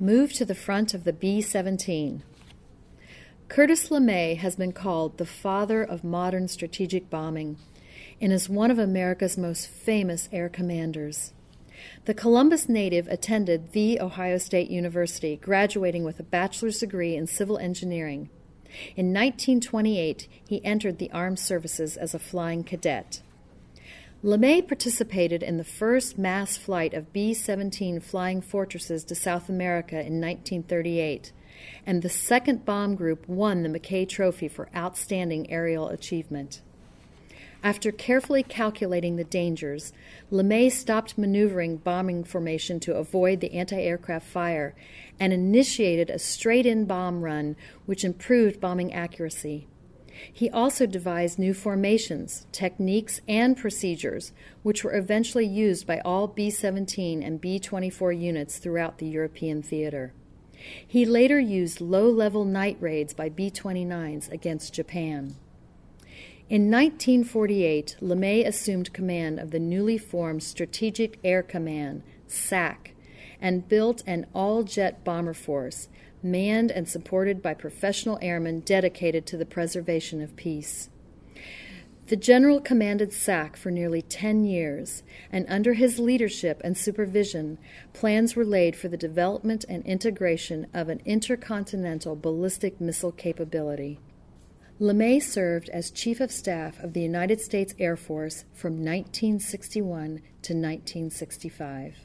moved to the front of the B 17. Curtis LeMay has been called the father of modern strategic bombing and is one of America's most famous air commanders. The Columbus native attended The Ohio State University, graduating with a bachelor's degree in civil engineering. In 1928, he entered the armed services as a flying cadet. LeMay participated in the first mass flight of B 17 flying fortresses to South America in 1938, and the second bomb group won the Mackay Trophy for outstanding aerial achievement. After carefully calculating the dangers, LeMay stopped maneuvering bombing formation to avoid the anti aircraft fire and initiated a straight in bomb run, which improved bombing accuracy. He also devised new formations, techniques, and procedures, which were eventually used by all B 17 and B 24 units throughout the European theater. He later used low level night raids by B 29s against Japan. In 1948, LeMay assumed command of the newly formed Strategic Air Command, SAC, and built an all jet bomber force, manned and supported by professional airmen dedicated to the preservation of peace. The general commanded SAC for nearly 10 years, and under his leadership and supervision, plans were laid for the development and integration of an intercontinental ballistic missile capability. LeMay served as Chief of Staff of the United States Air Force from 1961 to 1965.